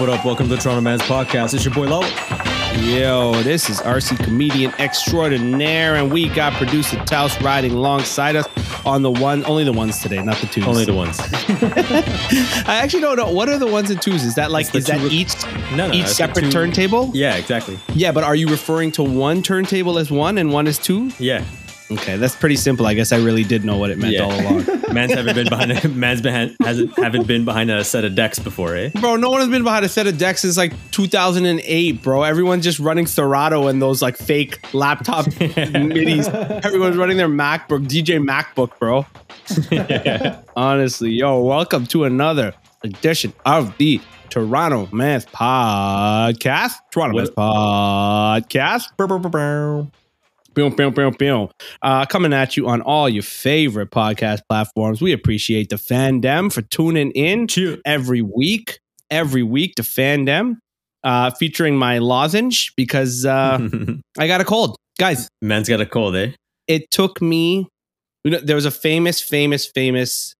What up, what up. Welcome to the Toronto Man's Podcast. It's your boy Lo. Yo, this is RC comedian extraordinaire, and we got producer Taos riding alongside us on the one, only the ones today, not the twos. Only the ones. I actually don't know. What are the ones and twos? Is that like, is that two- each No, no. each separate two- turntable? Yeah, exactly. Yeah, but are you referring to one turntable as one and one as two? Yeah. Okay, that's pretty simple. I guess I really did know what it meant Yeah. all along. Man's haven't been behind a, man's behind hasn't haven't been behind a set of decks before, eh? Bro, no one has been behind a set of decks since like 2008, bro. Everyone's just running Serato and those like fake laptop midis. Everyone's running their MacBook, DJ MacBook, bro. Honestly, yo, welcome to another edition of the Toronto Math Podcast. Toronto Math Podcast. Brr, brr, brr. Boom, boom, boom, boom. Uh, coming at you on all your favorite podcast platforms. We appreciate the fandom for tuning in Cheer. every week, every week to fandom, uh, featuring my lozenge because uh, I got a cold. Guys, Man's got a cold, eh? it took me, you know, there was a famous, famous, famous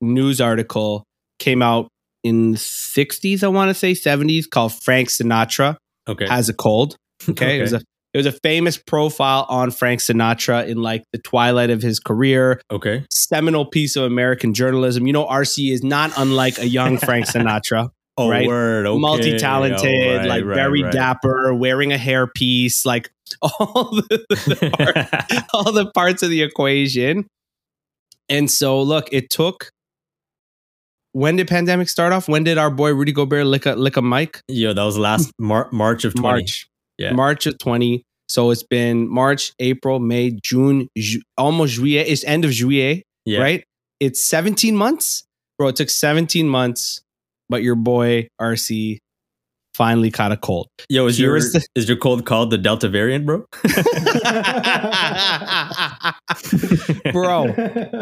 news article came out in the 60s, I want to say 70s, called Frank Sinatra Okay. has a cold. Okay. It was a it was a famous profile on Frank Sinatra in like the twilight of his career, okay. seminal piece of American journalism. You know, RC is not unlike a young Frank Sinatra, Oh, Right. word. Okay. multi-talented, Oh, right, like right, very right. dapper, wearing a hairpiece, like all the, the part- all the parts of the equation. And so, look, it took. When did pandemic start off? When did our boy Rudy Gobert lick a lick a mic? Yo, that was last Mar- March of 20. March. Yeah. March of 20. So it's been March, April, May, June, ju- almost juillet. It's end of juillet, Yeah. right? It's 17 months. Bro, it took 17 months, but your boy RC finally caught a cold. Yo, is your the- is your cold called the Delta variant, bro? Bro,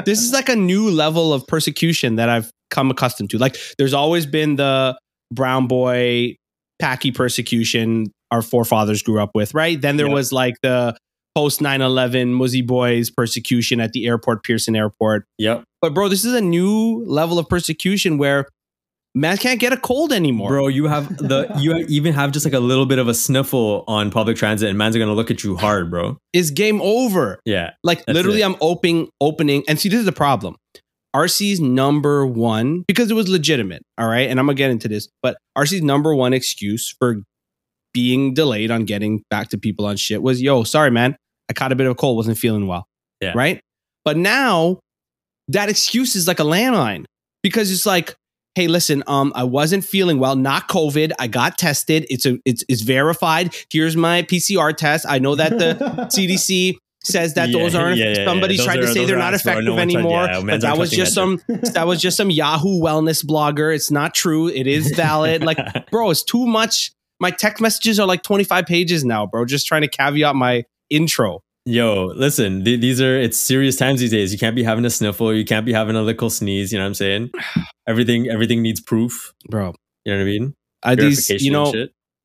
this is like a new level of persecution that I've come accustomed to. Like, there's always been the brown boy packy persecution our forefathers grew up with, right? Then there Yep. was like the post 9 11 Muzzy Boys persecution at the airport, Pearson Airport. Yep. But, bro, this is a new level of persecution where man can't get a cold anymore. Bro, you have the you even have just like a little bit of a sniffle on public transit, and man's are gonna look at you hard, bro. It's game over. Yeah, Like literally, it. I'm opening, opening, and see, this is the problem. RC's number one because it was legitimate. All right, and I'm gonna get into this, but RC's number one excuse for being delayed on getting back to people on shit was, "Yo, sorry, man, I caught a bit of a cold, wasn't feeling well." Yeah. Right. But now that excuse is like a landline because it's like, hey, listen, um, I wasn't feeling well, not COVID. I got tested. It's a, it's, it's verified. Here's my PCR test. I know that the CDC says that Yeah, those aren't. yeah, yeah, yeah. somebody's Those trying are- to say they're not effective No one tried- anymore. yeah, but that was just that some. that was just some Yahoo wellness blogger. It's not true. It is valid. like, bro, it's too much. My text messages are like 25 pages now, bro. Just trying to caveat my intro. Yo, listen, th- these are it's serious times these days. You can't be having a sniffle. You can't be having a little sneeze. You know what I'm saying? Everything, everything needs proof. Bro, You know what I mean? I these, you know,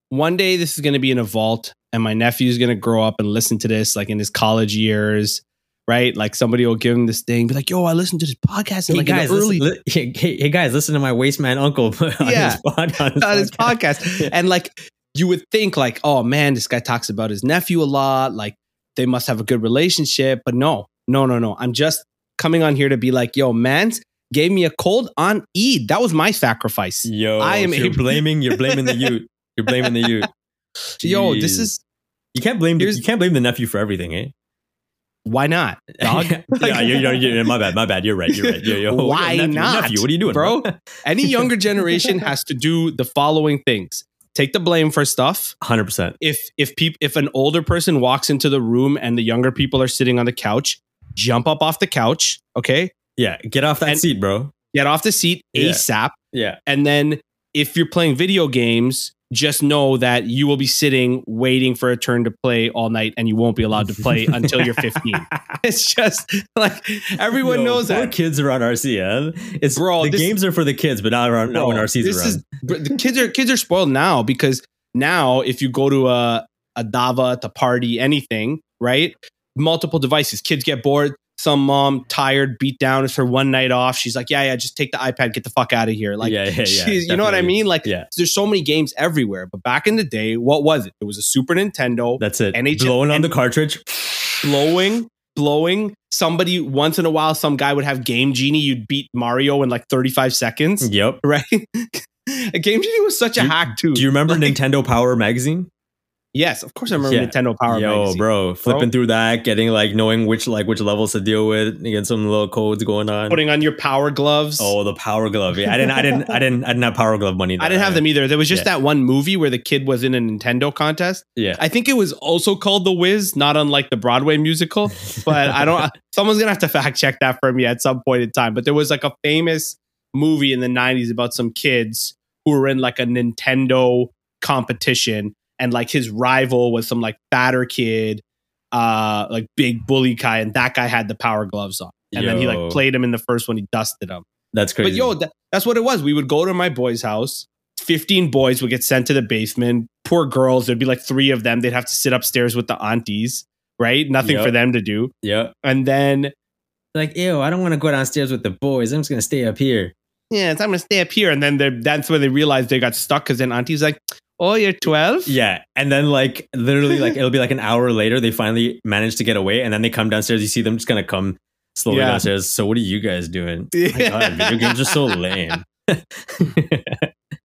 one day this is going to be in a vault and my nephew's going to grow up and listen to this like in his college years right like somebody will give him this thing be like yo i listened to this podcast and Hey like guys, early listen, li- hey, hey, guys, listen to my waste man uncle on Yeah. his, pod, on his on his podcast. podcast and like you would think like oh man this guy talks about his nephew a lot like they must have a good relationship but no no no no i'm just coming on here to be like yo man's gave me a cold on eid that was my sacrifice Yo, I am you're able- blaming you're blaming the youth. You're blaming the youth. yo this is you can't blame the, you can't blame the nephew for everything, eh? Why not dog yeah, you're, you're, you're- my bad, my bad. You're right. You're right. Yo, yo, Why nephew, not, Nephew, what are you doing, bro? bro? any younger generation has to do the following things take the blame for stuff Hundred percent. if if peop, if an older person walks into the room and the younger people are sitting on the couch jump up off the couch okay Yeah, get off that And- seat, bro. get off the seat Yeah. asap Yeah, and then if you're playing video games just know that you will be sitting waiting for a turn to play all night and you won't be allowed to play until you're 15 it's just like everyone Yo, knows that kids around RC. Yeah? It's Bro, The this- games are for the kids, but not around not when RC's this around. is the kids are kids are spoiled now because now if you go to a a dava to party anything right multiple devices kids get bored some mom tired, beat down. It's her one night off. She's like, yeah, yeah, just take the iPad, get the fuck out of here. Like, yeah, yeah, yeah, you know what I mean? Like, Yeah. there's so many games everywhere. But back in the day, what was it? It was a Super Nintendo That's it. NHL Blowing on the cartridge. blowing, blowing. Somebody once in a while, some guy would have Game Genie. You'd beat Mario in like 35 seconds, Yep. right? a Game Genie was such a Do- hack too. Do you remember Like- Nintendo Power magazine? Yes, of course I remember Yeah. Nintendo Power Yo, Magazine. bro, flipping through that, getting like knowing which like which levels to deal with, getting some little codes going on. Putting on your power gloves. oh, the Power Glove. Yeah, I didn't, I didn't, I didn't, I didn't have Power Glove money. I didn't have them either. There was just Yeah. that one movie where the kid was in a Nintendo contest. Yeah, I think it was also called The Wiz, not unlike the Broadway musical. But I don't. someone's gonna have to fact check that for me at some point in time. But there was like a famous movie in the '90s about some kids who were in like a Nintendo competition, and like his rival was some like fatter kid, uh, like big bully guy, and that guy had the power gloves on, and then he like played him in the first one. He dusted him. that's crazy. But yo, that, that's what it was. We would go to my boy's house. 15 boys would get sent to the basement. Poor girls, there'd be like three of them. They'd have to sit upstairs with the aunties, right? Nothing Yep. for them to do. yeah, And then, like ew, I don't want to go downstairs with the boys. I'm just gonna stay up here. yeah, it's, I'm going to stay up here. And then that's when they realized they got stuck because then auntie's like, oh, you're 12? Yeah, and then like literally like it'll be like an hour later they finally manage to get away, and then they come downstairs. You see them just gonna come slowly Yeah. downstairs. So what are you guys doing? Oh my God, video games are so lame.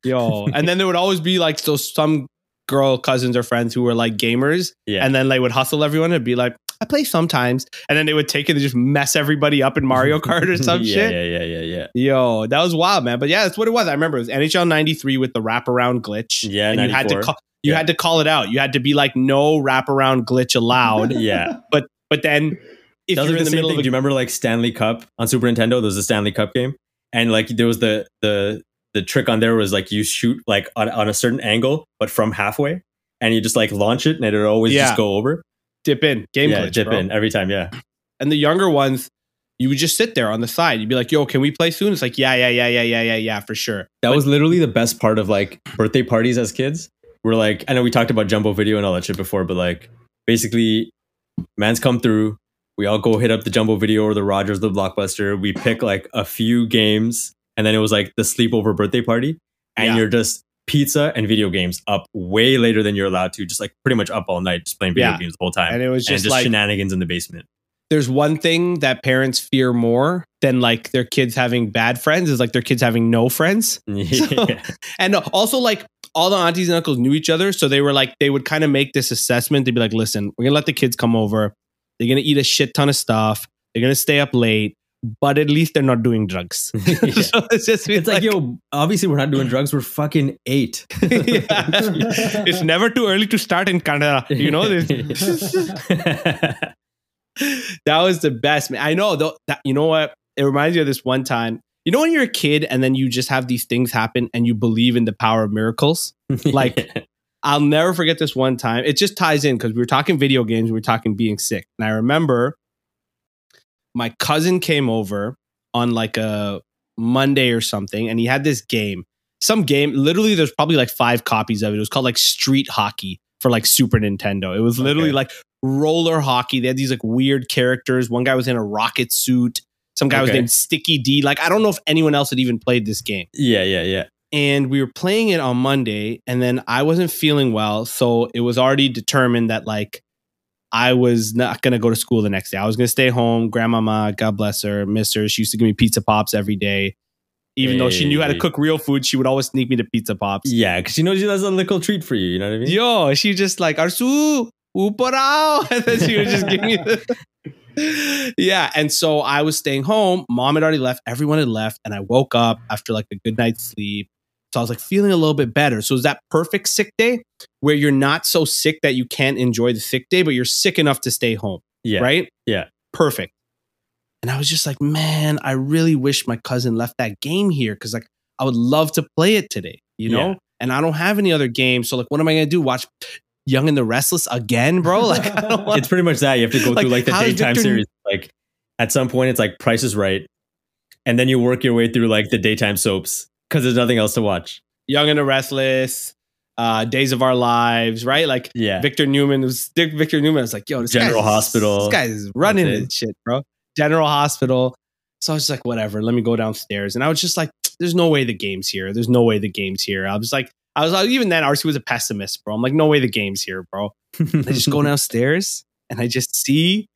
Yo. and then there would always be like so some girl cousins or friends who were like gamers. yeah, And then they would hustle everyone and be like, I play sometimes. And then they would take it and just mess everybody up in Mario Kart or some yeah, shit. Yeah, yeah, yeah, yeah. Yo, that was wild, man. But yeah, that's what it was. I remember it was NHL 93 with the wraparound glitch. Yeah, and you had to call you Yeah. had to call it out. You had to be like, no wraparound glitch allowed. Yeah, but but then if that you're in the the middle thing. of Do you remember like Stanley Cup on Super Nintendo? There was a Stanley Cup game, and like there was the the the trick on there was like you shoot like on, on a certain angle, but from halfway, and you just like launch it, and it would always Yeah. just go over. dip in, game yeah, glitch, dip bro. in every time. Yeah, And the younger ones, you would just sit there on the side. You'd be like, yo, can we play soon? It's like, yeah, yeah, yeah, yeah, yeah, yeah, yeah, for sure. that was literally the best part of like birthday parties as kids. We're like, I know we talked about Jumbo Video and all that shit before, but like basically, man's come through. We all go hit up the Jumbo Video or the Rogers, the Blockbuster. We pick like a few games, and then it was like the sleepover birthday party, and Yeah. you're just pizza and video games up way later than you're allowed to, just like pretty much up all night, just playing video Yeah. games the whole time, And it was just just like shenanigans in the basement. there's one thing that parents fear more than like their kids having bad friends is like their kids having no friends. yeah. And also, like, all the aunties and uncles knew each other. So they were like, they would kind of make this assessment. They'd be like, listen, we're going to let the kids come over. They're going to eat a shit ton of stuff. They're going to stay up late, but at least they're not doing drugs. Yeah. so it's just It's like, yo, obviously we're not doing drugs. We're fucking eight. Yeah. it's never too early to start in Canada. You know, this, that was the best. Man. I know, though, that, you know what? It reminds me of this one time. You know, when you're a kid and then you just have these things happen and you believe in the power of miracles? Like- I'll never forget this one time. It just ties in because we were talking video games, we were talking being sick. And I remember my cousin came over on like a Monday or something, and he had this game. Some game, literally, there's probably like five copies of it. It was called like Street Hockey for like Super Nintendo. It was literally Okay. like roller hockey. They had these like weird characters. One guy was in a rocket suit. Some guy was named Sticky D. Like, I don't know if anyone else had even played this game yeah, yeah, yeah. and we were playing it on Monday, and then I wasn't feeling well, so it was already determined that like I was not gonna go to school the next day. I was gonna stay home. Grandmama, God bless her, miss her. She used to give me pizza pops every day, even though she knew how to cook real food. She would always sneak me to pizza pops. Yeah, because she knows that's a little treat for you. You know what I mean? Yo, she just like Arsu uparao, and then she would just give me the. yeah, and so I was staying home. Mom had already left. Everyone had left, and I woke up after like a good night's sleep. So I was like feeling a little bit better. So is that perfect sick day where you're not so sick that you can't enjoy the sick day, but you're sick enough to stay home, Yeah. right? Yeah. Perfect. And I was just like, man, I really wish my cousin left that game here because like I would love to play it today, you know? Yeah. And I don't have any other games. So like, what am I gonna do? Watch Young and the Restless again, bro? Like, want It's pretty much that. You have to go Like, through like the daytime Victor- series. Like at some point, it's like Price is Right, and then you work your way through like the daytime soaps because there's nothing else to watch. Young and the Restless, uh, Days of Our Lives, right? Like Yeah, Victor Newman was Dick Victor Newman was like, yo, this General guy's- Hospital. This guy's running this shit, bro. General Hospital. So I was just like, whatever, let me go downstairs. And I was just like, there's no way the game's here. There's no way the game's here. I was like, I was like, even then, RC was a pessimist, bro. I'm like, no way the game's here, bro. I just go downstairs and I just see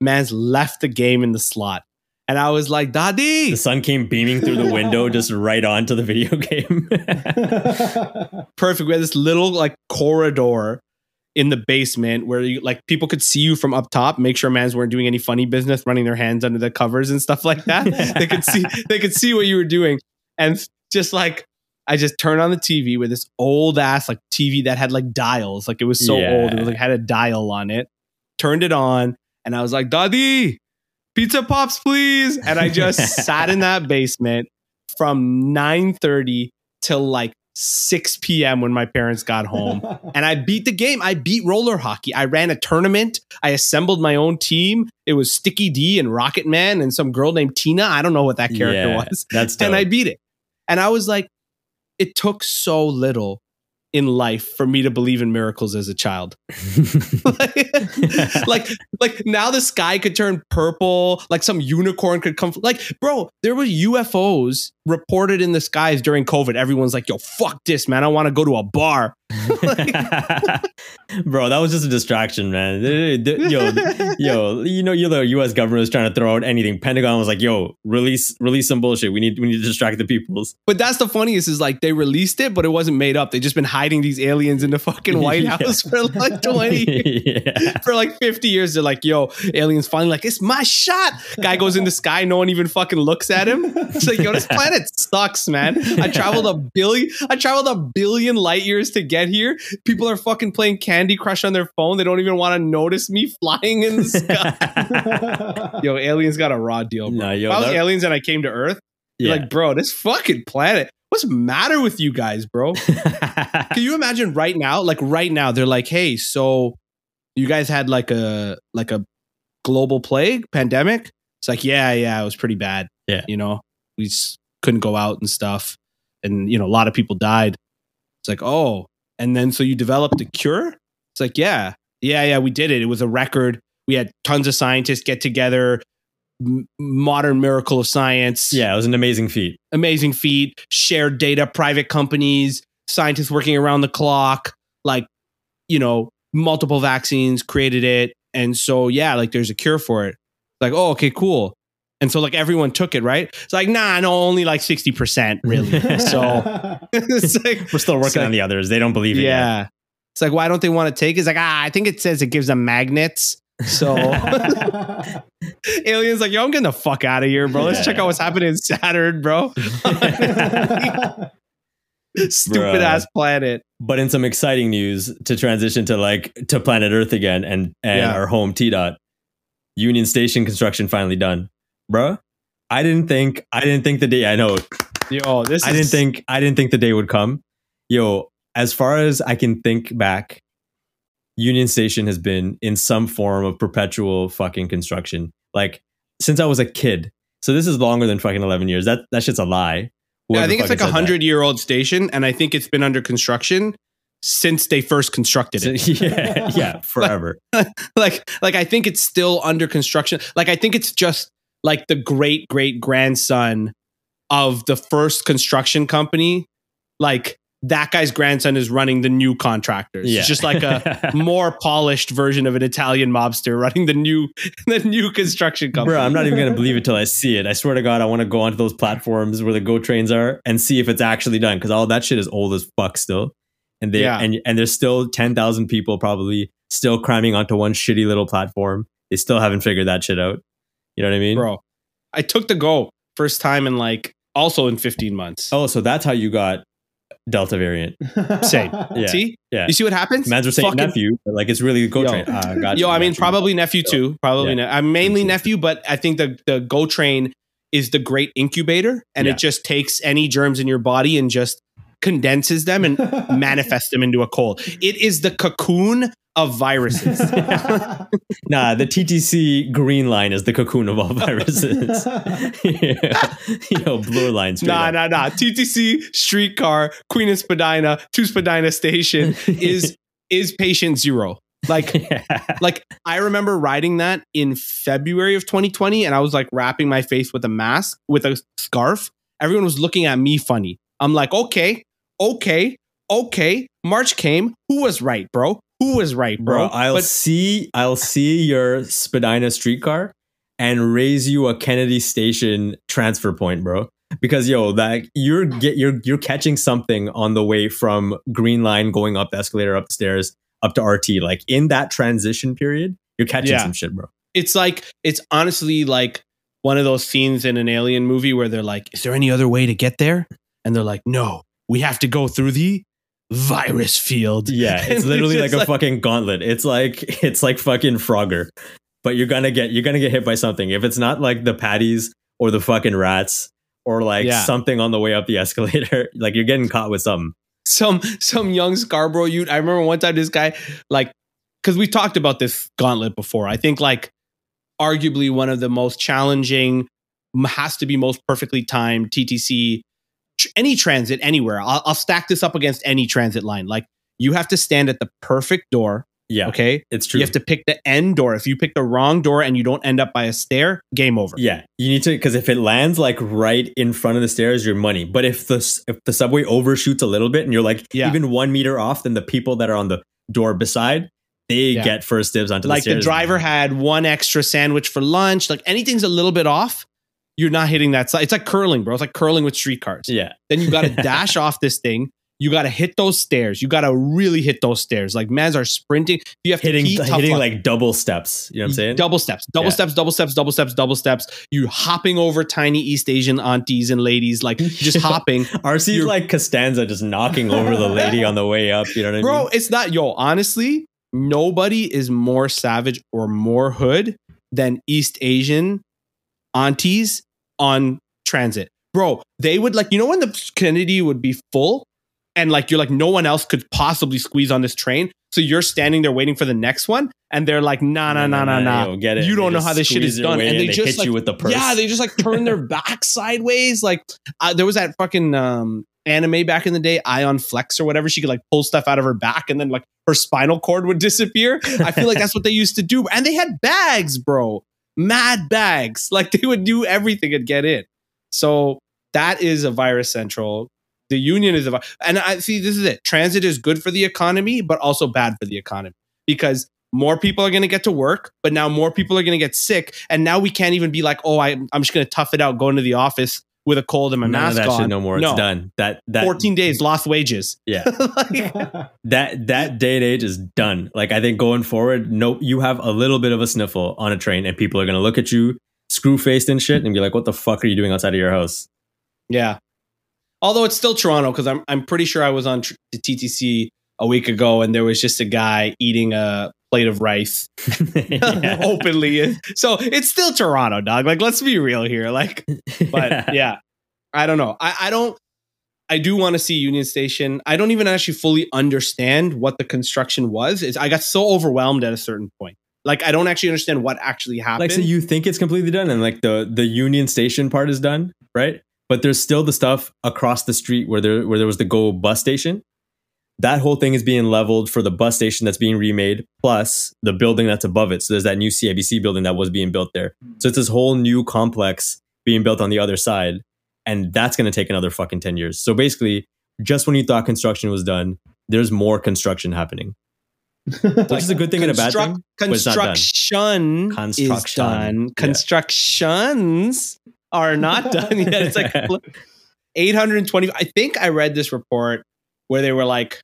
man's left the game in the slot. And I was like, Daddy. The sun came beaming through the window, just right onto the video game. Perfect. We had this little like corridor in the basement where you like people could see you from up top, make sure mans weren't doing any funny business, running their hands under the covers and stuff like that. they could see they could see what you were doing. And just like I just turned on the TV with this old ass like TV that had like dials. Like it was so Yeah. old. It was like had a dial on it. Turned it on and I was like, Daddy, pizza pops, please. And I just sat in that basement from 9:30 till like 6 p.m. when my parents got home. And I beat the game. I beat roller hockey. I ran a tournament. I assembled my own team. It was Sticky D and Rocket Man and some girl named Tina. I don't know what that character Yeah, was. That's dope. And I beat it. And I was like, it took so little in life for me to believe in miracles as a child. like, like now the sky could turn purple, like some unicorn could come. Like, bro, there were UFOs reported in the skies during COVID. Everyone's like, yo, fuck this, man. I want to go to a bar. Bro, that was just a distraction, man. Yo, yo, you know, you the U.S. government was trying to throw out anything. Pentagon was like, "Yo, release, release some bullshit. We need, we need to distract the peoples." But that's the funniest is like they released it, but it wasn't made up. They just been hiding these aliens in the fucking White Yeah. House for like 20 yeah. for like 50 years. They're like, yo, aliens finally like, it's my shot. Guy goes in the sky, no one even fucking looks at him. It's like, yo, this planet sucks, man. I traveled a billion, I traveled a billion light years to get here. People are fucking playing Candy Crush on their phone. They don't even want to notice me flying in the sky. yo, aliens got a raw deal, bro. Nah, yo, if I was that- aliens and I came to Earth, you're yeah. like, bro, this fucking planet. What's the matter with you guys, bro? Can you imagine right now? Like right now, they're like, "Hey, so you guys had like a like a global plague pandemic?" It's like, "Yeah, yeah, it was pretty bad. Yeah. you know, we just couldn't go out and stuff, and you know, a lot of people died." It's like, "Oh, and then so you developed a cure?" It's like, "Yeah, yeah, yeah, we did it. It was a record. We had tons of scientists get together." M- modern miracle of science yeah, it was an amazing feat. amazing feat, shared data, private companies, scientists working around the clock, like, you know, multiple vaccines created it. And so, yeah, like there's a cure for it. Like, oh, okay, cool. And so, like, everyone took it, right? It's like, nah, no, only like 60%, really. so, it's like, We're still working like- on the others. They don't believe it. yet. yeah. It's like, why don't they want to take it? It's like, ah, I think it says it gives them magnets. So, aliens, like, yo, I'm getting the fuck out of here, bro. Let's check out what's happening in Saturn, bro. Stupid Bruh. ass planet. But in some exciting news, to transition to like to planet Earth again and and Yeah. our home T dot, Union Station construction finally done, bruh. I didn't think I didn't think the day I know Yo, this I is didn't think I didn't think the day would come. Yo, as far as I can think back, Union Station has been in some form of perpetual fucking construction. Like since I was a kid. So this is longer than fucking eleven years. That that shit's a lie. Yeah, I think it's like a hundred year old station, and I think it's been under construction since they first constructed it. yeah, yeah, forever. like, like I think it's still under construction. Like, I think it's just like the great great grandson of the first construction company. Like that guy's grandson is running the new contractors. Yeah. It's just like a more polished version of an Italian mobster running the new the new construction company. Bro, I'm not even gonna believe it till I see it. I swear to God, I want to go onto those platforms where the Go trains are and see if it's actually done because all that shit is old as fuck still, and they Yeah. and and there's still ten thousand people probably still cramming onto one shitty little platform. They still haven't figured that shit out. You know what I mean? bro. I took the go first time in like also in 15 months. Oh, so that's how you got Delta variant. Same. Yeah, See? yeah. You see what happens? Mans were saying Fucking- nephew, but like it's really Go Yo. train. Ah, got Yo, I mean, probably nephew too. Probably, Yeah. ne- I'm mainly True. nephew, but I think the the Go Train is the great incubator, and Yeah. it just takes any germs in your body and just condenses them and manifests them into a cold. It is the cocoon of viruses. Nah, the TTC green line is the cocoon of all viruses. yeah. Yo, blue line. straight nah, up. nah, nah. TTC streetcar Queen and Spadina to Spadina station is is patient zero. Like, yeah. like I remember riding that in February of 2020, and I was like wrapping my face with a mask with a scarf. Everyone was looking at me funny. I'm like, okay, okay, okay. March came. Who was right, bro? Who was right, bro? bro. I'll But- see. I'll see your Spadina streetcar and raise you a Kennedy Station transfer point, bro. Because yo, that you're get you're you're catching something on the way from Green Line going up the escalator, up the stairs, up to RT. Like in that transition period, you're catching Yeah. some shit, bro. it's like it's honestly like one of those scenes in an alien movie where they're like, "Is there any other way to get there?" And they're like, "No, we have to go through the virus field." Yeah, it's literally like a fucking gauntlet. It's like it's like fucking Frogger. But you're gonna get you're gonna get hit by something. If it's not like the patties or the fucking rats or like Yeah. something on the way up the escalator, like you're getting caught with something. some some young Scarborough youth. I remember one time this guy like because we talked about this gauntlet before. I think like arguably one of the most challenging has to be most perfectly timed TTC tr- any transit anywhere. I'll, I'll stack this up against any transit line. Like you have to stand at the perfect door. Yeah, Okay, it's true. you have to pick the end door. If you pick the wrong door and you don't end up by a stair, game over. yeah, you need to because if it lands like right in front of the stairs, you're money. But if the if the subway overshoots a little bit and you're like Yeah. even one meter off, then the people that are on the door beside they Yeah. get first dibs onto the like the the driver had one extra sandwich for lunch. Like anything's a little bit off, you're not hitting that side. It's like curling, bro. It's like curling with street cars. Yeah, Then you got to dash off this thing. You got to hit those stairs. You got to really hit those stairs. Like mans are sprinting. You have hitting to hitting like double steps. You know what I'm saying? Double steps, double Yeah. steps, double steps, double steps, double steps. You hopping over tiny East Asian aunties and ladies, like just hopping. RC's You're- like Costanza just knocking over the lady on the way up. You know what I Bro, mean? Bro, it's not, yo, honestly, nobody is more savage or more hood than East Asian aunties on transit. Bro, they would like, you know, when the Kennedy would be full and like you're like, no one else could possibly squeeze on this train. So you're standing there waiting for the next one. And they're like, nah, nah, nah, nah, nah. yo, Get it. You don't know how this shit is done. And they just, hit like- you with the purse. Yeah, they just like turn their back sideways. Like uh, there was that fucking um, anime back in the day, Aeon Flux or whatever. She could like pull stuff out of her back, and then like her spinal cord would disappear. I feel like that's what they used to do, and they had bags, bro, mad bags. Like they would do everything and get in. So that is a virus central. The union is a, and I see this is it. Transit is good for the economy, but also bad for the economy because more people are going to get to work, but now more people are going to get sick. And now we can't even be like, oh, I, I'm just going to tough it out, go into the office with a cold and my None of that on. shit no more. No. It's done. That that 14 days, lost wages. Yeah. Like, that that day and age is done. Like I think going forward, no, you have a little bit of a sniffle on a train, and people are gonna look at you screw faced and shit, and be like, "What the fuck are you doing outside of your house?" yeah. Although it's still Toronto because I'm, I'm pretty sure I was on tr- the TTC a week ago and there was just a guy eating a plate of rice openly. So it's still Toronto, dog. Like, let's be real here. Like, but yeah, I don't know. I, I don't. I do want to see Union Station. I don't even actually fully understand what the construction was. Is I got so overwhelmed at a certain point. Like I don't actually understand what actually happened. like so you think it's completely done and like the the union station part is done right but there's still the stuff across the street where there where there was the go bus station that whole thing is being leveled for the bus station that's being remade plus the building that's above it so there's that new cibc building that was being built there hmm. so it's this whole new complex being built on the other side and that's going to take another fucking 10 years so basically just when you thought construction was done there's more construction happening which is a good thing and a bad thing but it's not done. Construction, is Construction. done. Yeah. Constructions are not done yet. It's like 820. I think I read this report where they were like,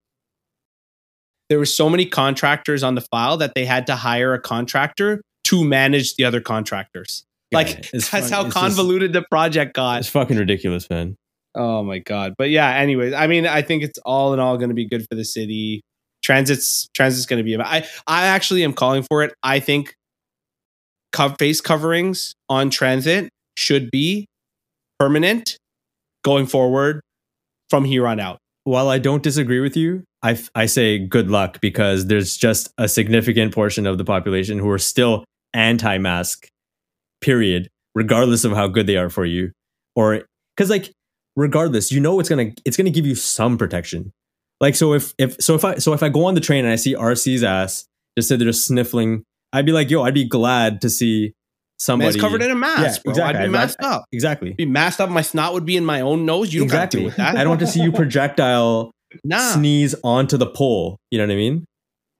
there were so many contractors on the file that they had to hire a contractor to manage the other contractors. Like that's fun- how it's just- convoluted the project got. It's fucking ridiculous, man. Oh my god. But yeah, anyways, I mean, I think it's all in all going to be good for the city. Transit's transit's going to be. I I actually am calling for it. I think co- face coverings on transit should be permanent going forward from here on out. While I don't disagree with you, I, I say good luck because there's just a significant portion of the population who are still anti mask, period, regardless of how good they are for you. Or, because, like, regardless, you know it's gonna it's gonna give you some protection. Like so if if so if I so if I go on the train and I see RC's ass just said they're just sniffling. I'd be like, yo, I'd be glad to see somebody Man's covered in a mask, Yeah, exactly. I'd be masked up. exactly. Be masked up. My snot would be in my own nose. You don't got to exactly. do with that. I don't want to see you projectile Nah, sneeze onto the pole. You know what I mean?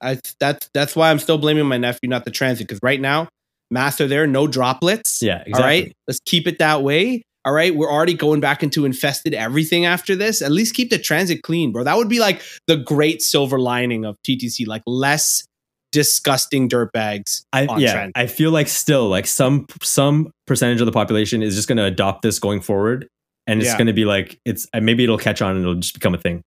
I, that's that's why I'm still blaming my nephew, not the transit. Because right now, masks are there, no droplets. Yeah, exactly. All right, let's keep it that way. All right, we're already going back into infested everything after this. At least keep the transit clean, bro. That would be like the great silver lining of TTC, like less disgusting dirt bags I, yeah, transit. I feel like still like some some percentage of the population is just going to adopt this going forward, and it's Yeah. going to be like it's maybe it'll catch on and it'll just become a thing.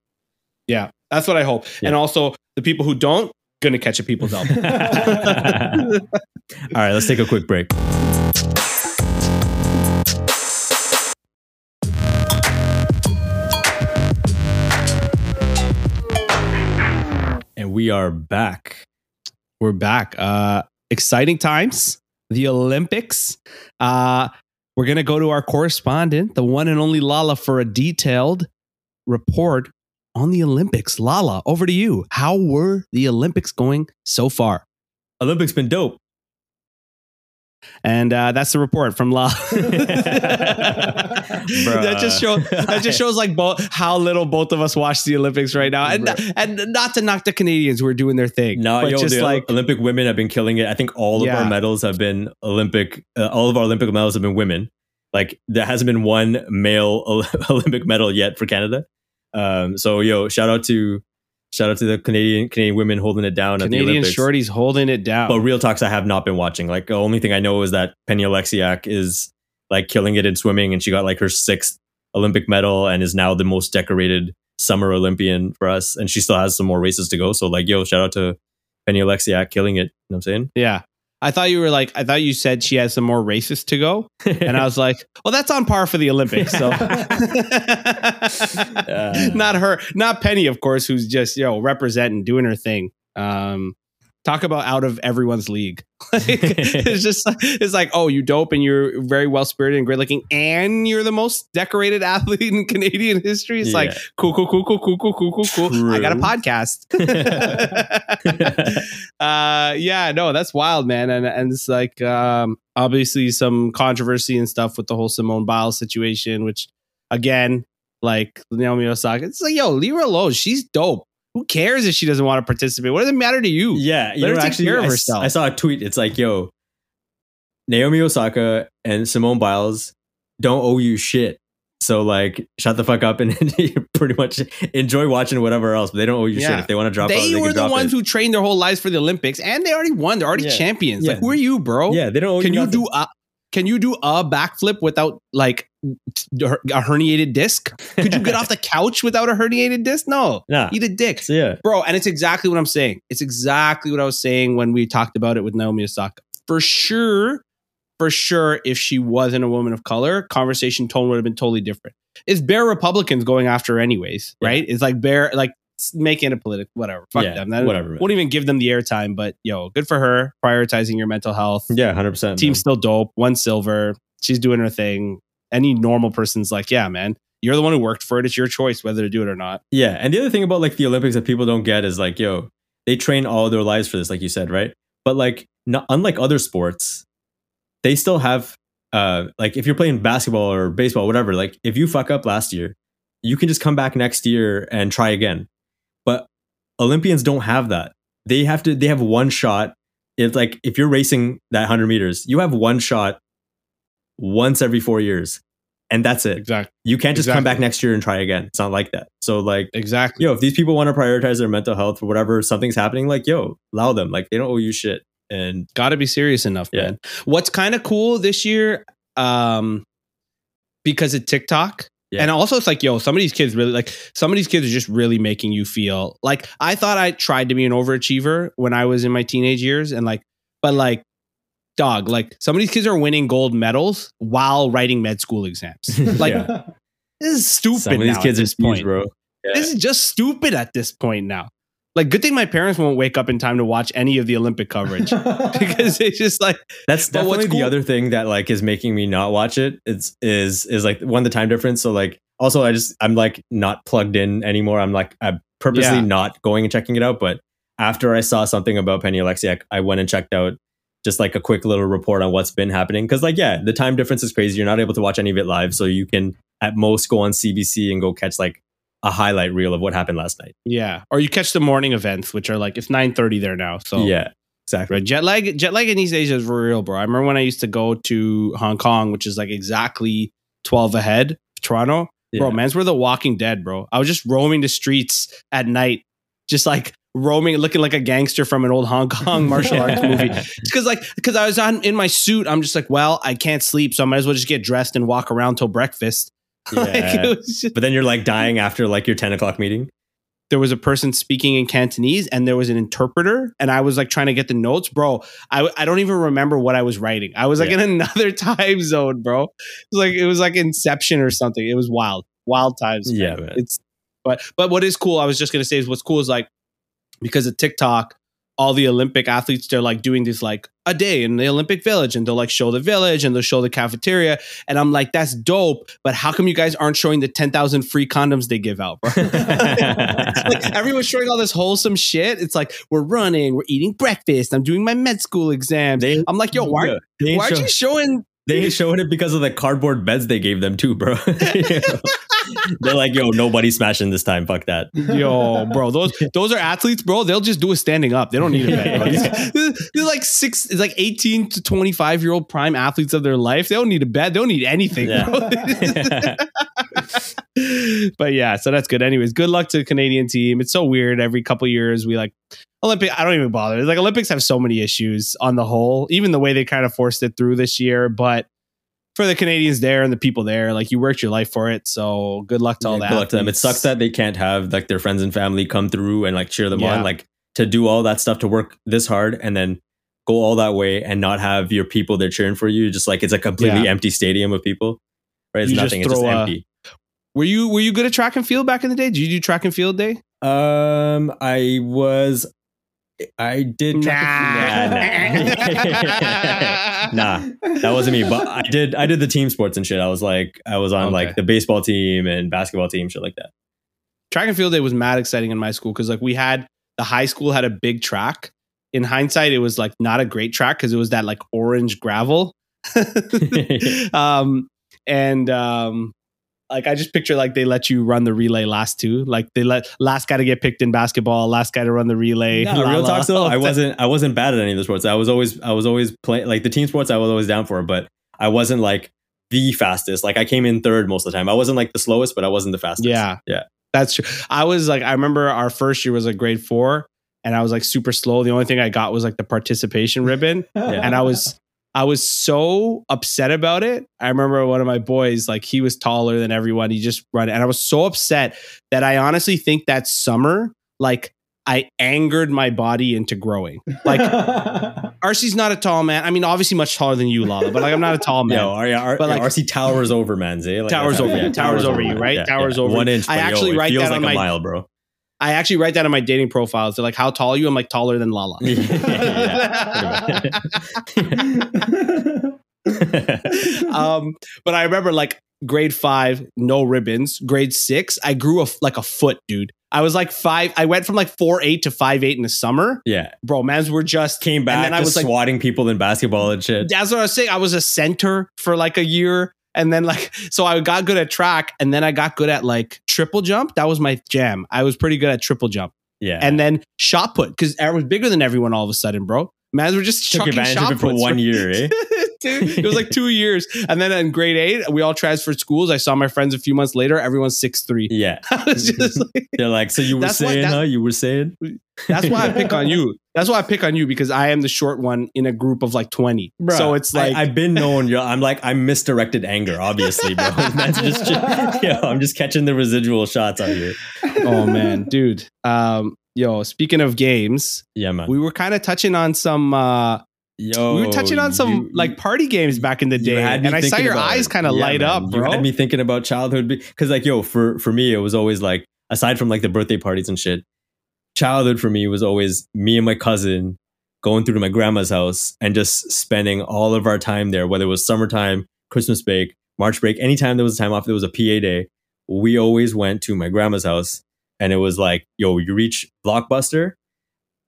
Yeah, that's what I hope. Yeah. And also, the people who don't gonna catch a people's elbow. All right, let's take a quick break. And we are back. We're back. Uh, exciting times. The Olympics. Uh, we're gonna go to our correspondent, the one and only Lala, for a detailed report on the Olympics. Lala, over to you. How were the Olympics going so far? Olympics been dope. And uh, that's the report from Lala. that just shows that just shows like bo- how little both of us watch the Olympics right now, and Bruh. and not to knock the Canadians who are doing their thing, No, but yo, just the like Olympic women have been killing it. I think all of Yeah. our medals have been Olympic. Uh, all of our Olympic medals have been women. Like there hasn't been one male Olympic medal yet for Canada. Um, so yo, shout out to shout out to the Canadian Canadian women holding it down at the Canadian shorties holding it down. But real talks, I have not been watching. Like the only thing I know is that Penny Oleksiak is like killing it in swimming, and she got like her sixth Olympic medal, and is now the most decorated summer Olympian for us. And she still has some more races to go. So like, yo, shout out to Penny Oleksiak killing it. You know what I'm saying? Yeah. I thought you were like, I thought you said she has some more races to go. And I was like, well, that's on par for the Olympics. So not her, not Penny, of course, who's just, yo, representing, doing her thing. Um, talk about out of everyone's league. Like, it's just, it's like, oh, you dope and you're very well spirited and great looking, and you're the most decorated athlete in Canadian history. It's like, Yeah. cool, cool, cool, cool, cool, cool, cool, cool, cool. I got a podcast. uh yeah no that's wild man and and it's like um obviously some controversy and stuff with the whole simone biles situation which again like naomi osaka it's like yo leave her alone she's dope who cares if she doesn't want to participate what does it matter to you yeah, you Let her know, take actually, care of I herself. I saw a tweet. It's like, yo, Naomi Osaka and Simone Biles don't owe you shit. So like, shut the fuck up and pretty much enjoy watching whatever else. But they don't owe you Yeah. shit. If they want to drop out, they they were the ones it. who trained their whole lives for the olympics and they already won they're already Yeah. champions Yeah. like who are you bro yeah, they don't owe can you. you do a can you do a backflip without like a herniated disc? Could you get off the couch without a herniated disc? No. Nah. eat a dick. So yeah, bro and it's exactly what i'm saying. It's exactly what i was saying when we talked about it with naomi osaka. For sure for sure if she wasn't a woman of color conversation tone would have been totally different. It's bare republicans going after her anyways Yeah. right? It's like bare like making it a political whatever fuck yeah, them That- whatever. man. won't even give them the airtime but yo good for her prioritizing your mental health Yeah, hundred percent. team's still dope one silver she's doing her thing any normal person's like yeah man you're the one who worked for it it's your choice whether to do it or not Yeah, and the other thing about like the Olympics that people don't get is like, yo, they train all their lives for this, like you said, right? But like, not, unlike other sports, they still have, uh, like if you're playing basketball or baseball, whatever, like if you fuck up last year, you can just come back next year and try again. Olympians don't have that. They have to. They have one shot. It's like if you're racing that hundred meters, you have one shot once every four years, and that's it. exactly You can't just come back next year and try again. It's not like that. So like exactly yo, if these people want to prioritize their mental health or whatever something's happening, like yo, allow them. Like they don't owe you shit. And got to be serious enough Yeah. man what's kind of cool this year um because of tiktok Yeah. and also it's like yo some of these kids really like some of these kids are just really making you feel like i thought i tried to be an overachiever when i was in my teenage years and like but like dog like some of these kids are winning gold medals while writing med school exams like Yeah. this is stupid some of these kids at are point bro. Yeah. this is just stupid at this point now like good thing my parents won't wake up in time to watch any of the olympic coverage because it's just like That's But what's definitely the other thing that like is making me not watch it. It's is is like one the time difference. So like also I just I'm like not plugged in anymore. I'm like I'm purposely Yeah. not going and checking it out. But after I saw something about Penny Oleksiak, I went and checked out just like a quick little report on what's been happening. Cause like, yeah, the time difference is crazy. You're not able to watch any of it live. So you can at most go on CBC and go catch like a highlight reel of what happened last night. Yeah. Or you catch the morning events, which are like it's 9:30 there now. So yeah, exactly. Right. Jet lag jet lag in these days is real, bro. I remember when I used to go to Hong Kong, which is like exactly 12 ahead, Toronto. Bro, man's we're the walking dead, bro. I was just roaming the streets at night, just like roaming, looking like a gangster from an old Hong Kong martial arts movie. Because like, because I was on in my suit, I'm just like, well, I can't sleep, so I might as well just get dressed and walk around till breakfast. Like, Yeah. it was just- but then you're like dying after like your 10 o'clock meeting. there was a person speaking in Cantonese and there was an interpreter and I was like trying to get the notes, bro. I, I don't even remember what I was writing. I was like Yeah. in another time zone, bro. It was like it was like Inception or something. It was wild, wild times. man. Yeah, man. it's but but what is cool? I was just gonna say is what's cool is like because of TikTok, all the Olympic athletes they're like doing this like a day in the Olympic Village and they'll like show the village and they'll show the cafeteria and I'm like that's dope. But how come you guys aren't showing the ten thousand free condoms they give out, bro? like everyone's showing all this wholesome shit. It's like we're running, we're eating breakfast. I'm doing my med school exam. They- I'm like, yo, why, why aren't you showing? They ain't showing it because of the cardboard beds they gave them too, bro. They're like, yo, nobody's smashing this time. Fuck that. Yo, bro, those those are athletes, bro. They'll just do it standing up. They don't need a bed. bro. Yeah. These- They're like six, it's like 18 to 25 year old prime athletes of their life. They don't need a bed. They don't need anything. Yeah. bro. but yeah, so that's good. Anyways, good luck to the Canadian team. It's so weird. Every couple years, we like Olympic. I don't even bother. Like Olympics have so many issues on the whole. Even the way they kind of forced it through this year, but for the Canadians there and the people there, like you worked your life for it. So good luck to all Yeah, that. good luck to them. It sucks that they can't have like their friends and family come through and like cheer them Yeah. on. Like to do all that stuff to work this hard and then go all that way and not have your people there cheering for you. Just like it's a completely Yeah. empty stadium of people. Right? It's You just nothing. It's just throw a- empty. Were you were you good at track and field back in the day? Did you do track and field day? Um, I was. I did. Nah, nah. nah, nah, that wasn't me. But I did. I did the team sports and shit. I was like, I was on Okay. like the baseball team and basketball team, shit like that. track and field day was mad exciting in my school because like we had the high school had a big track. In hindsight, it was like not a great track because it was that like orange gravel. um and um like I just picture like they let you run the relay last two. Like they let last guy to get picked in basketball, last guy to run the relay. No, La, real la. talk though, I wasn't. I wasn't bad at any of the sports. I was always. I was always playing like the team sports. I was always down for, but I wasn't like the fastest. Like I came in third most of the time. I wasn't like the slowest, but I wasn't the fastest. Yeah. Yeah. That's true. I was like, I remember our first year was like grade four, and I was like super slow. The only thing I got was like the participation ribbon. Yeah. and I was I was so upset about it. I remember one of my boys, like he was taller than everyone. He just run, and I was so upset that I honestly think that summer, like I angered my body into growing. Like RC's not a tall man. I mean, obviously much taller than you, Lala, but like I'm not a tall man. Yo, R- R- But, like- RC towers over, man. Zay. Like, Towers that's- over you. Towers over you, man. right? Towers over One inch. I but yo, actually write feels that like on a my- mile, bro. I actually write that on my dating profiles. They're like, "How tall are you?" I'm like, "Taller than Lala." um, but I remember like grade five, no ribbons. Grade six, I grew a, like a foot, dude. I was like five. I went from like four eight to five eight in the summer, yeah, bro. Mans were just came back. And then I just was like, swatting people in basketball and shit. that's what I was saying. I was a center for like a year. And then like so I got good at track and then I got good at like triple jump. That was my jam. I was pretty good at triple jump. Yeah, And then shot put because I was bigger than everyone all of a sudden, bro. Mans were just took chucking advantage shot of it for one year, eh? Dude, it was like two years. And then in grade eight, we all transferred schools. I saw my friends a few months later. Everyone's six three. Yeah, just like, they're like, so you were That's why- saying, huh? You were saying, that's why I pick on you. That's why I pick on you because I am the short one in a group of like 20. Bruh, so it's like, I, have been known. Yo, I'm like I'm misdirected anger, obviously, bro. That's just, yo, I'm just catching the residual shots on here. oh man, dude. Um, yo, speaking of games, Yeah, man. we were kind of touching on some uh Yo, we were touching on some you- like party games back in the day. And I saw your about eyes kind of Yeah, light man. up, bro. You had me thinking about childhood because, like, yo, for for me, it was always like aside from like the birthday parties and shit. Childhood for me was always me and my cousin going through to my grandma's house and just spending all of our time there, whether it was summertime, Christmas break, March break, anytime there was a time off, there was a PA day. We always went to my grandma's house, and it was like, yo, you reach Blockbuster,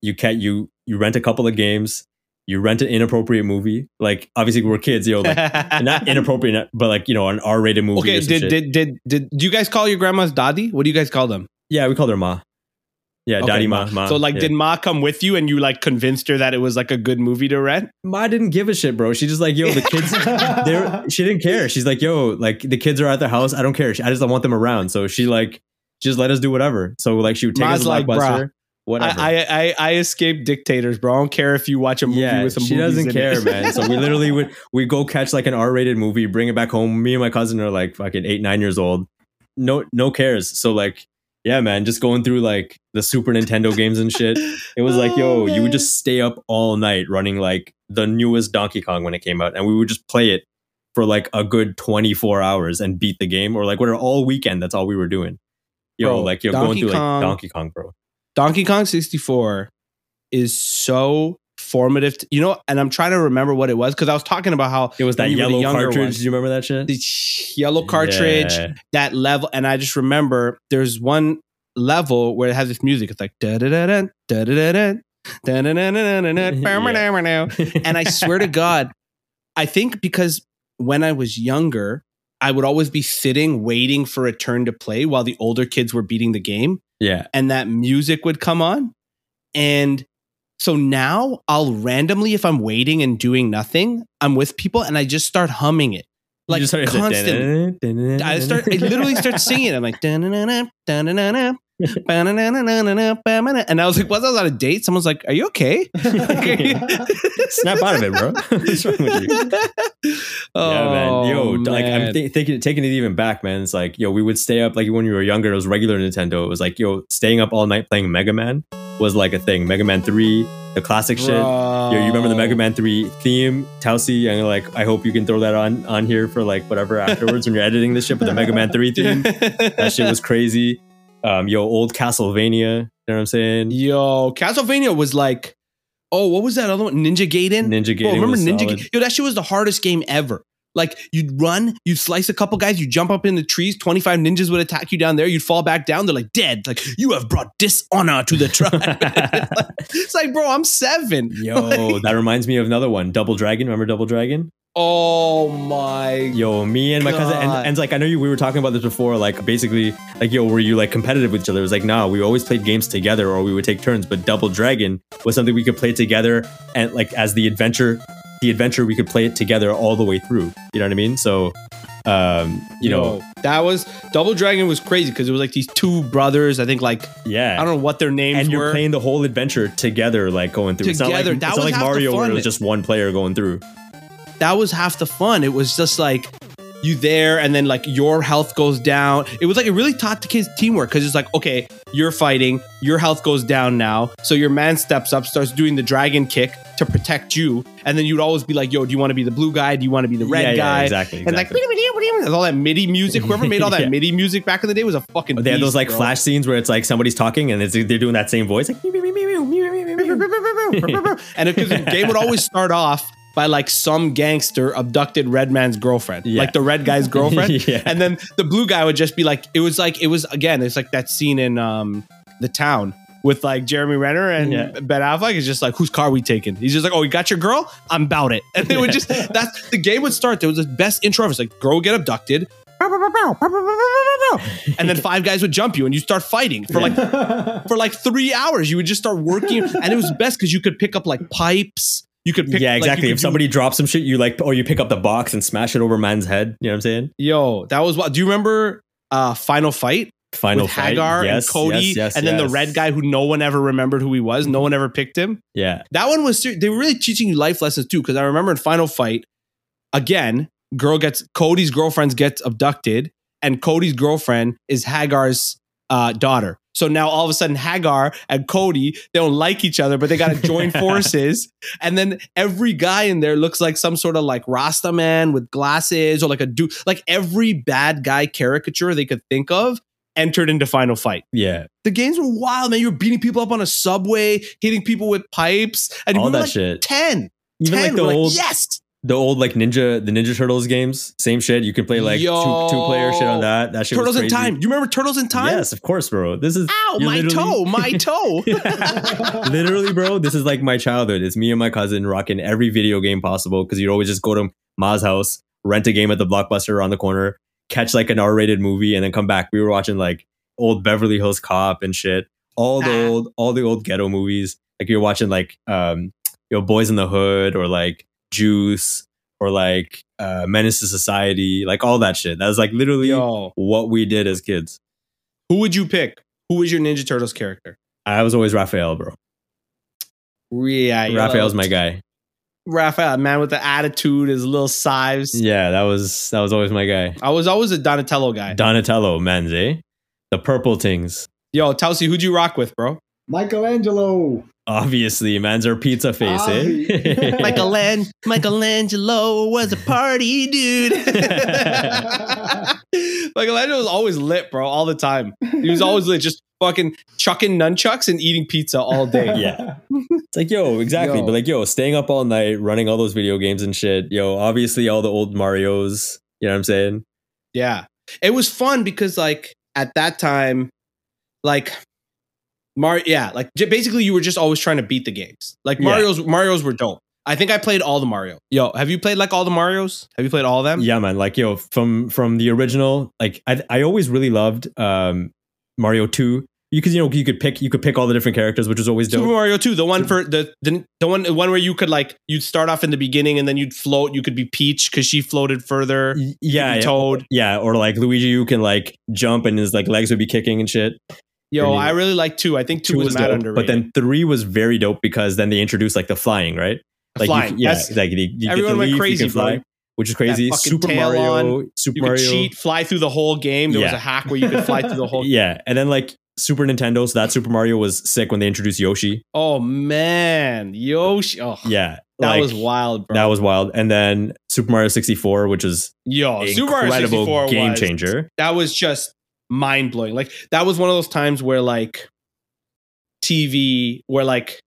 you can't you you rent a couple of games, you rent an inappropriate movie. Like obviously we're kids, you know, like not inappropriate, but like you know, an R-rated movie. Okay, did, did did did do you guys call your grandmas Daddy? What do you guys call them? yeah, we called her Ma. Yeah, Okay, Daddy Ma. Ma. So like, yeah. did Ma come with you and you like convinced her that it was like a good movie to rent? Ma didn't give a shit, bro. She just like, yo, the kids. they're she didn't care. She's like, yo, like the kids are at the house. I don't care. I just don't want them around. So she like just let us do whatever. So like she would take Ma's us to like, Blockbuster, whatever. I, I I escape dictators, bro. I don't care if you watch a movie yeah, with some. she doesn't care, man. So we literally would we go catch like an R-rated movie, bring it back home. Me and my cousin are like fucking eight, nine years old. No, no cares. So like, yeah, man, just going through like the Super Nintendo games and shit. It was like, Oh, yo, you would just stay up all night running like the newest Donkey Kong when it came out, and we would just play it for like a good 24 hours and beat the game, or like whatever all weekend. That's all we were doing. Yo, Bro, like you're going through Kong- like Donkey Kong, bro. Donkey Kong 64 is so formative. To, you know, and I'm trying to remember what it was because I was talking about how It was that when you were the yellow cartridge. ones, Do you remember that shit? the yellow cartridge, Yeah. that level, and I just remember there's one level where it has this music. It's like da da da da da da da da da and I swear to God, I think because when I was younger, I would always be sitting waiting for a turn to play while the older kids were beating the game, Yeah. and that music would come on. And so now I'll randomly, if I'm waiting and doing nothing, I'm with people and I just start humming it. Like You just started constantly. I start I literally start singing. I'm like "Da-na-na-na, da-na-na-na, ba-na-na-na-na-na, and I was like, "What's that on a date?" Someone's like, "Are you okay?" Snap out of it, bro. What's wrong with you? yeah, man. Oh, yo, Oh, like I'm th- thinking, taking it even back, man. It's like, yo, we would stay up like when we were younger. It was regular Nintendo. It was like, yo, staying up all night playing Mega Man was like a thing. Mega Man Three, the classic shit. Yo, you remember the Mega Man Three theme, Tausi? And like, I hope you can throw that on on here for like whatever afterwards when you're editing this shit. But the Mega Man Three theme, that shit was crazy. Um, yo, old Castlevania. You know what I'm saying? Yo, Castlevania was like, oh, what was that other one? Ninja Gaiden. Ninja Gaiden. remember Ninja solid. Gaiden? Yo, that shit was the hardest game ever. Like you'd run, you'd slice a couple guys, you jump up in the trees, 25 ninjas would attack you down there, you'd fall back down, they're like dead. Like, you have brought dishonor to the tribe. it's like, bro, I'm seven. Yo, that reminds me of another one. Double Dragon. Remember Double Dragon? Oh my Yo, me and my cousin, and, God. and like I know you. We were talking about this before. Like basically, like yo, were you like competitive with each other? It was like, nah, we always played games together, or we would take turns. But Double Dragon was something we could play together, and like as the adventure, the adventure we could play it together all the way through. You know what I mean? So, um, you know, that was Double Dragon was crazy because it was like these two brothers. I think like yeah. I don't know what their names were. and you're were. playing the whole adventure together, like going through. It's not Together. like, That it's not was like Mario where it was just one player going through. That was half the fun. It was just like you there and then like your health goes down. It was like it really taught the kids teamwork because it's like, okay, you're fighting, your health goes down now. So your man steps up, starts doing the dragon kick to protect you. And then you'd always be like, yo, do you want to be the blue guy? Do you want to be the red yeah, guy? yeah, exactly. And like, exactly. there's all that MIDI music. Whoever made all that Yeah. MIDI music back in the day was a fucking. they had those like bro. flash scenes where it's like somebody's talking and it's, they're doing that same voice, like and because the game would always start off by like some gangster abducted red man's girlfriend, Yeah. like the red guy's girlfriend, Yeah. and then the blue guy would just be like, it was like it was again, it's like that scene in um the town with like Jeremy Renner and Yeah. Ben Affleck is just like, whose car we taking? He's just like, oh, you got your girl? I'm about it, and they would just that's the game would start. There was the best intro ever. It's like girl get abducted. And then five guys would jump you, and you start fighting for like for like three hours. You would just start working, and it was best because you could pick up like pipes. You could pick, yeah, like, exactly. could if do- somebody drops some shit, you like, or you pick up the box and smash it over man's head. You know what I'm saying? yo, that was what. Do you remember uh Final Fight Final with fight. Haggar yes, and Cody, yes, yes, and then the red guy who no one ever remembered who he was. No one ever picked him. Yeah, That one was they were really teaching you life lessons too. Because I remember in Final Fight, again, girl gets Cody's girlfriend gets abducted, and Cody's girlfriend is Haggar's uh, daughter. So now all of a sudden, Haggar and Cody they don't like each other, but they got to join forces. And then every guy in there looks like some sort of like Rasta man with glasses, or like a dude. Like every bad guy caricature they could think of entered into Final Fight. yeah, The games were wild, man. You were beating people up on a subway, hitting people with pipes, and all we were that like shit. 10. Even 10. like the old, yes. The old like Ninja the Ninja Turtles games, same shit. You can play like two Yo. two player shit on that. That shit Turtles in. Time. You remember Turtles in Time? Yes, of course, bro. This is Ow, my toe, my toe. literally, bro. This is like my childhood. It's me and my cousin rocking every video game possible because you'd always just go to Ma's house, rent a game at the blockbuster around the corner, catch like an R-rated movie, and then come back. We were watching like old Beverly Hills Cop and shit. All the Ah. old, all the old ghetto movies. Like you're watching like um, you know, Boyz n the Hood or like Juice or like uh, Menace to Society, like all that shit. That was like literally Yo, what we did as kids. who would you pick? Who was your Ninja Turtles character? I was always Raphael, bro. Yeah, Raphael's my guy. Raphael, man with the attitude, his little size. Yeah, that was that was always my guy. I was always a Donatello guy. Donatello, man, eh? The purple things. Yo, Tausi, who'd you rock with, bro? Michelangelo. Obviously, man's our pizza face, eh? Aye. Michelan- Michelangelo was a party dude. Michelangelo was always lit, bro, all the time. He was always lit, just fucking chucking nunchucks and eating pizza all day. Yeah. It's like, yo, exactly. Yo. But like, yo, staying up all night, running all those video games and shit. Yo, obviously all the old Marios. You know what I'm saying? Yeah. It was fun because like at that time, like Mario, yeah, like j- basically you were just always trying to beat the games. Like. Mario's Mario's were dope. I think I played all the Mario. Yo, have you played like all the Marios? Have you played all of them? Yeah, man. Like, yo, from from the original, like I I always really loved um Mario 2. Because you know you could pick you could pick all the different characters, which was always dope. Super. Mario 2, the one for the, the the one the one where you could like you'd start off in the beginning and then you'd float. You could be Peach because she floated further. Yeah, could yeah. Toad. Yeah, or like Luigi, you can like jump and his like legs would be kicking and shit. Yo, I really like two. I think two, was, mad dope, underrated. but then three was very dope because then they introduced like the flying, right? Like you- flying, yeah, yes. like you, you Everyone get went crazy, you fly, bro. which is crazy. Super Mario, on. Super you Mario, could cheat, fly through the whole game. There was a hack where you could fly through the whole. yeah, and then like Super Nintendo, so that Super Mario was sick when they introduced Yoshi. Oh man, Yoshi. Oh, Yeah, that like, was wild, bro. that was wild. And then Super Mario sixty four, which was Yo, Super Mario incredible 64 game was, changer. That was just mind blowing. Like that was one of those times where like TV, where like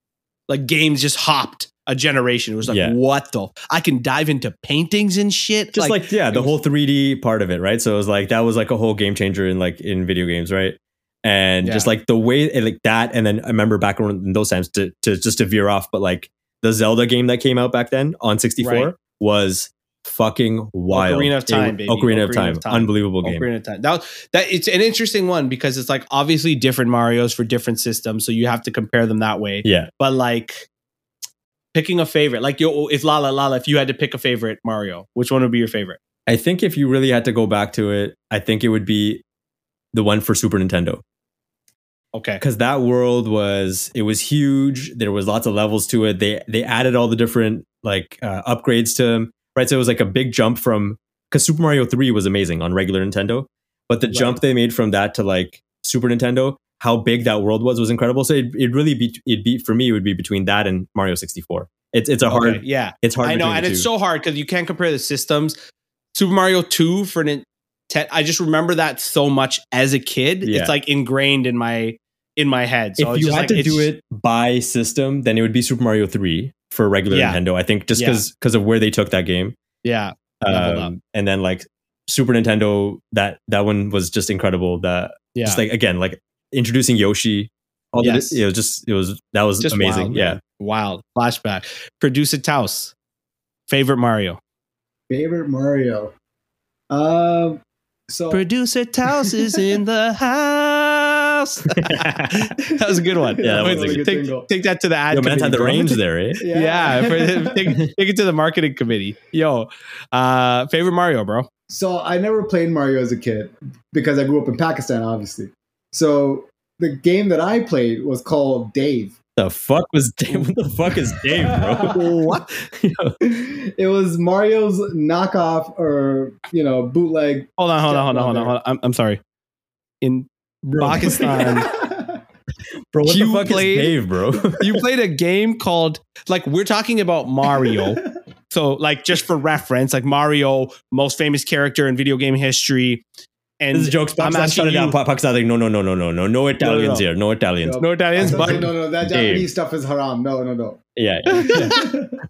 like games just hopped a generation. It was like, Yeah. what the? I can dive into paintings and shit. Just like, yeah, the was- whole three D part of it, right? So it was like that was like a whole game changer in like in video games, right? And Yeah. just like the way like that, and then I remember back when in those times to to just to veer off, but like the Zelda game that came out back then on sixty four Right. was fucking wild. Ocarina of Time, baby. Ocarina, of, time. of Time. unbelievable game. Ocarina of Time. That, that it's an interesting one because it's like obviously different Mario's for different systems, so you have to compare them that way. Yeah, But like picking a favorite, like yo, if Lala Lala, if you had to pick a favorite Mario, which one would be your favorite? I think if you really had to go back to it, I think it would be the one for Super Nintendo. Okay. because that world was it was huge there was lots of levels to it they they added all the different like uh, upgrades to them right so it was like a big jump from because super mario 3 was amazing on regular nintendo but the Right. jump they made from that to like super nintendo how big that world was was incredible so it, it really be it be for me it would be between that and mario 64 it's it's a hard Okay, yeah. it's hard I know, and it's so hard because you can't compare the systems. Super Mario 2 for Nin- te- I just remember that so much as a kid. Yeah. It's like ingrained in my in my head. So if you had like, to do it by system then it would be super mario 3 for regular Yeah. nintendo i think just Yeah. because of where they took that game yeah, um, and then like Super Nintendo, that that one was just incredible. That yeah. just like again, like introducing Yoshi, all Yes. the it was just it was that was just amazing. wild, yeah, man. wild flashback. Producer Taus, favorite Mario. Favorite Mario. Um. So Producer Taus is in the house. that was a good one. Yeah, that was a take, good take, jingle. take that to the ad. Yo, man's had the range there, eh? Yeah, for- take, take it to the marketing committee. Yo, uh, favorite Mario, bro. So I never played Mario as a kid because I grew up in Pakistan, obviously. So the game that I played was called Dave. The fuck was Dave? What the fuck is Dave, bro? What? it was Mario's knockoff or you know bootleg. Hold on, hold on, hold on, hold on. Hold on. I'm, I'm sorry. In Pakistan, bro, what You the fuck played- is Dave, bro? you played a game called like we're talking about Mario. So like just for reference, like Mario, most famous character in video game history. And this is jokes. I'm Pakistan, shut it down. you- Pakistan, like, no, no, no, no, no, no, no Italians no. here, no Italians. Yep. no Italians, I but like, no, no, that Dave. Japanese stuff is haram. No, no, no. Yeah, yeah.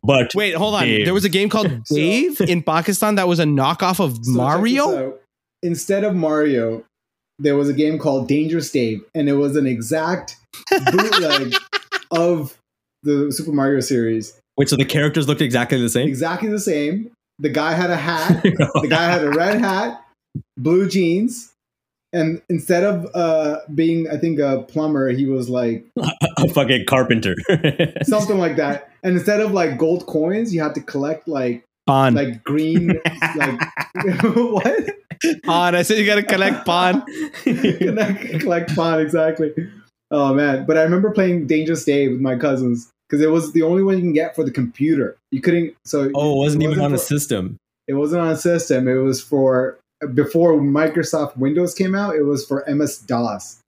But Wait, hold on. Dave. There was a game called So- Dave in Pakistan that was a knockoff of So Mario. Instead of Mario, there was a game called Dangerous Dave, and it was an exact bootleg of the Super Mario series. wait, so the characters looked exactly the same? Exactly the same. The guy had a hat. the guy had a red hat, blue jeans, and instead of uh, being, I think, a plumber, he was like a fucking carpenter. something like that. And instead of like gold coins, you had to collect like Pawn. like green like what? Pawn. I said you got to collect pawn. collect, collect fun exactly. Oh man! But I remember playing Dangerous Dave with my cousins because it was the only one you can get for the computer. You couldn't. So oh, it wasn't even on a system. It wasn't on a system. It was for before Microsoft Windows came out. It was for MS DOS.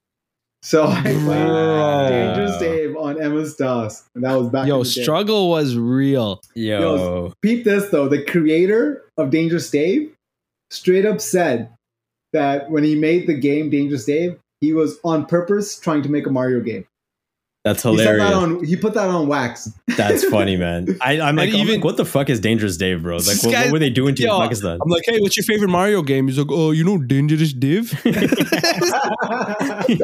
So I played Wow. Dangerous Dave on MS DOS, and that was back. in Yo, the day. struggle was real. Yo. Peep this though. The creator of Dangerous Dave straight up said that when he made the game Dangerous Dave, he was on purpose trying to make a Mario game. That's He hilarious. that on. He put that on wax. That's funny, man. I, I'm like, And I'm even- like, what the fuck is Dangerous Dave, bro? Like, what, guy- what were they doing to you Yo, in Pakistan? I'm like, hey, what's your favorite Mario game? He's like, oh, you know, Dangerous Dave. Yo,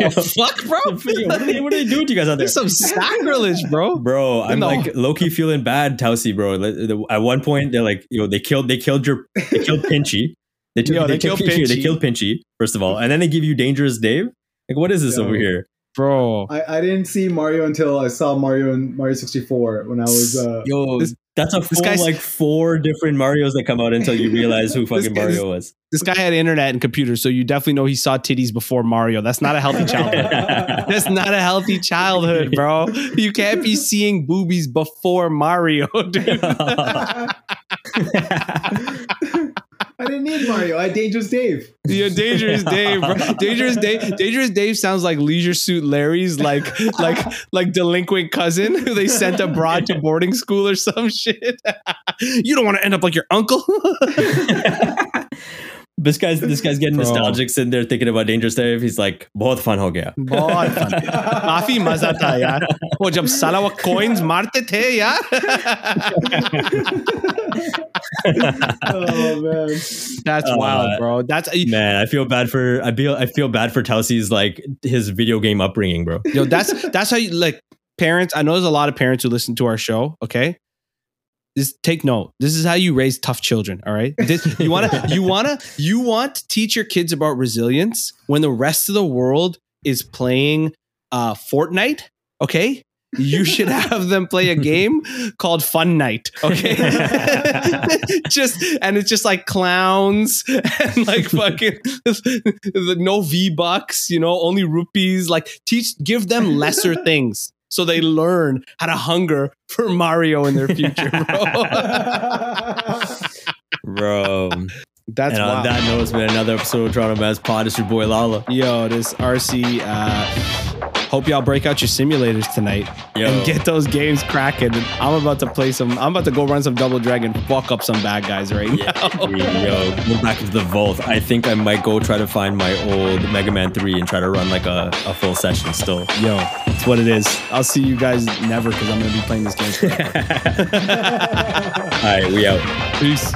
Fuck, bro. what, are they, what are they doing to you guys out there? There's some sacrilege, bro. Bro, I'm No. like low key feeling bad, Tausi, bro. At one point, they're like, yo, they killed, they killed your, they killed Pinchy. They, took, Yo, they, they took killed Pinchy, They Pinchy. killed Pinchy first of all, and then they give you Dangerous Dave. Like, what is this Yo. over here? Bro. I, I didn't see Mario until I saw Mario in Mario 64 when I was. Uh, Yo, This- that's a this full like four different Mario's that come out until you realize who fucking guy- Mario was. This guy had internet and computers, so you definitely know he saw titties before Mario. That's not a healthy childhood. That's not a healthy childhood, bro. You can't be seeing boobies before Mario, dude. I didn't need Mario. I had Dangerous Dave. Yeah, Dangerous Dave, bro. Dangerous Dave. Dangerous Dave sounds like Leisure Suit Larry's like like like delinquent cousin who they sent abroad to boarding school or some shit. you don't want to end up like your uncle. This guy's this guy's getting Bro. nostalgic, sitting there thinking about Dangerous Dave. He's like, बहुत fun हो गया. बहुत fun. काफी मजा था यार वो जब साला वो coins मारते थे यार Oh man. that's Uh, wild bro that's Man, I feel bad for I feel I feel bad for Tausi's like his video game upbringing, bro. yo that's that's how you like parents i know there's a lot of parents who listen to our show okay This take note this is how you raise tough children all right this, you want to you want to you want to teach your kids about resilience when the rest of the world is playing uh fortnite okay you should have them play a game called Fun Night. Okay. just and it's just like clowns and like fucking no V bucks, you know, only rupees. Like teach give them lesser things so they learn how to hunger for Mario in their future, bro. Bro. That's and on that note, it's been another episode of Toronto Mass Pod. It's your boy Lala. Yo, this RC uh hope y'all break out your simulators tonight Yo. and get those games cracking. I'm about to play some I'm about to go run some double dragon, fuck up some bad guys right Yeah, now. yo, go back into the vault. I think I might go try to find my old Mega Man 3 and try to run like a, a full session still. Yo, it's what it is. I'll see you guys never because I'm gonna be playing this game. forever. All right, we out. Peace.